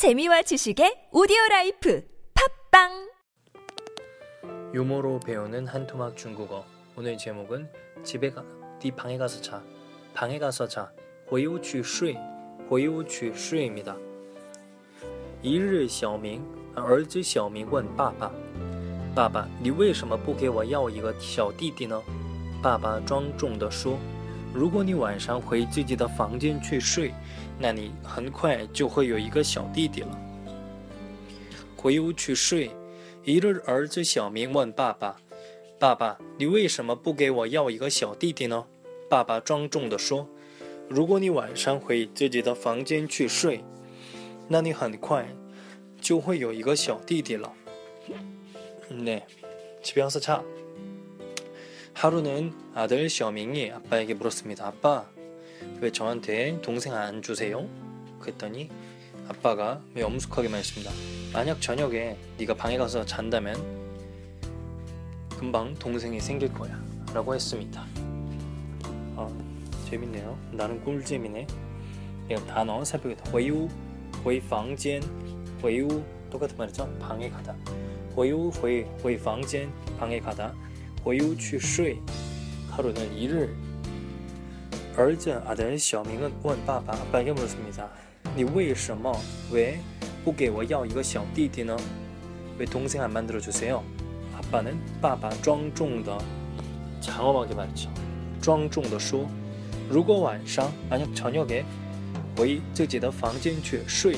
재미와 지식의 오디오 라이프 팝빵 유머로 배우는 한토막 중국어 오늘 제목은 집에 가, 네 방에 가서 자 방에 가서 자回屋去睡回屋去睡입니다 一日小明儿子小明问爸爸爸爸你为什么不给我要一个小弟弟呢爸爸庄重地说 如果你晚上回自己的房间去睡那你很快就会有一个小弟弟了回屋去睡一日，儿子小明问爸爸：“爸爸，你为什么不给我要一个小弟弟呢？”爸爸庄重地说：“如果你晚上回自己的房间去睡，那你很快就会有一个小弟弟了。”네집에와서자 하루는 아들 시어밍이 아빠에게 물었습니다. 아빠, 왜 저한테 동생 안 주세요? 그랬더니 아빠가 엄숙하게 말했습니다. 만약 저녁에 네가 방에 가서 잔다면 금방 동생이 생길 거야. 라고 했습니다. 아, 재밌네요. 나는 꿀잼이네. 그냥 단어 살펴보겠다. 회유, 회방젠, 회유 똑같은 말이죠. 방에 가다. 회유, 회, 회방젠, 방에 가다. 회유 去睡 하루는 일을 儿子 아들 小明은 问爸爸 아빠에게 물었습니다 你为什么왜 不给我要一个小弟弟呢？为동생안만들어주세요아빠는爸爸庄重的장엄하게말했죠庄重的说，如果晚上만약저녁에回自己的房间去睡，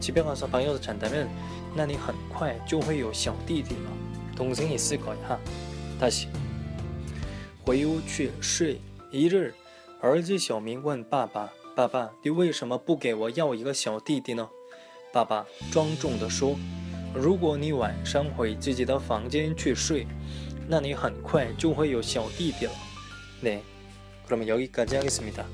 집에가서방에서잔다면那你很快就会有小弟弟了。동생이있을거야 다시回屋去睡。一日，儿子小明问爸爸：“爸爸，你为什么不给我要一个小弟弟呢？”爸爸庄重地说：“如果你晚上回自己的房间去睡，那你很快就会有小弟弟了。”네그러면여기까지하겠습니다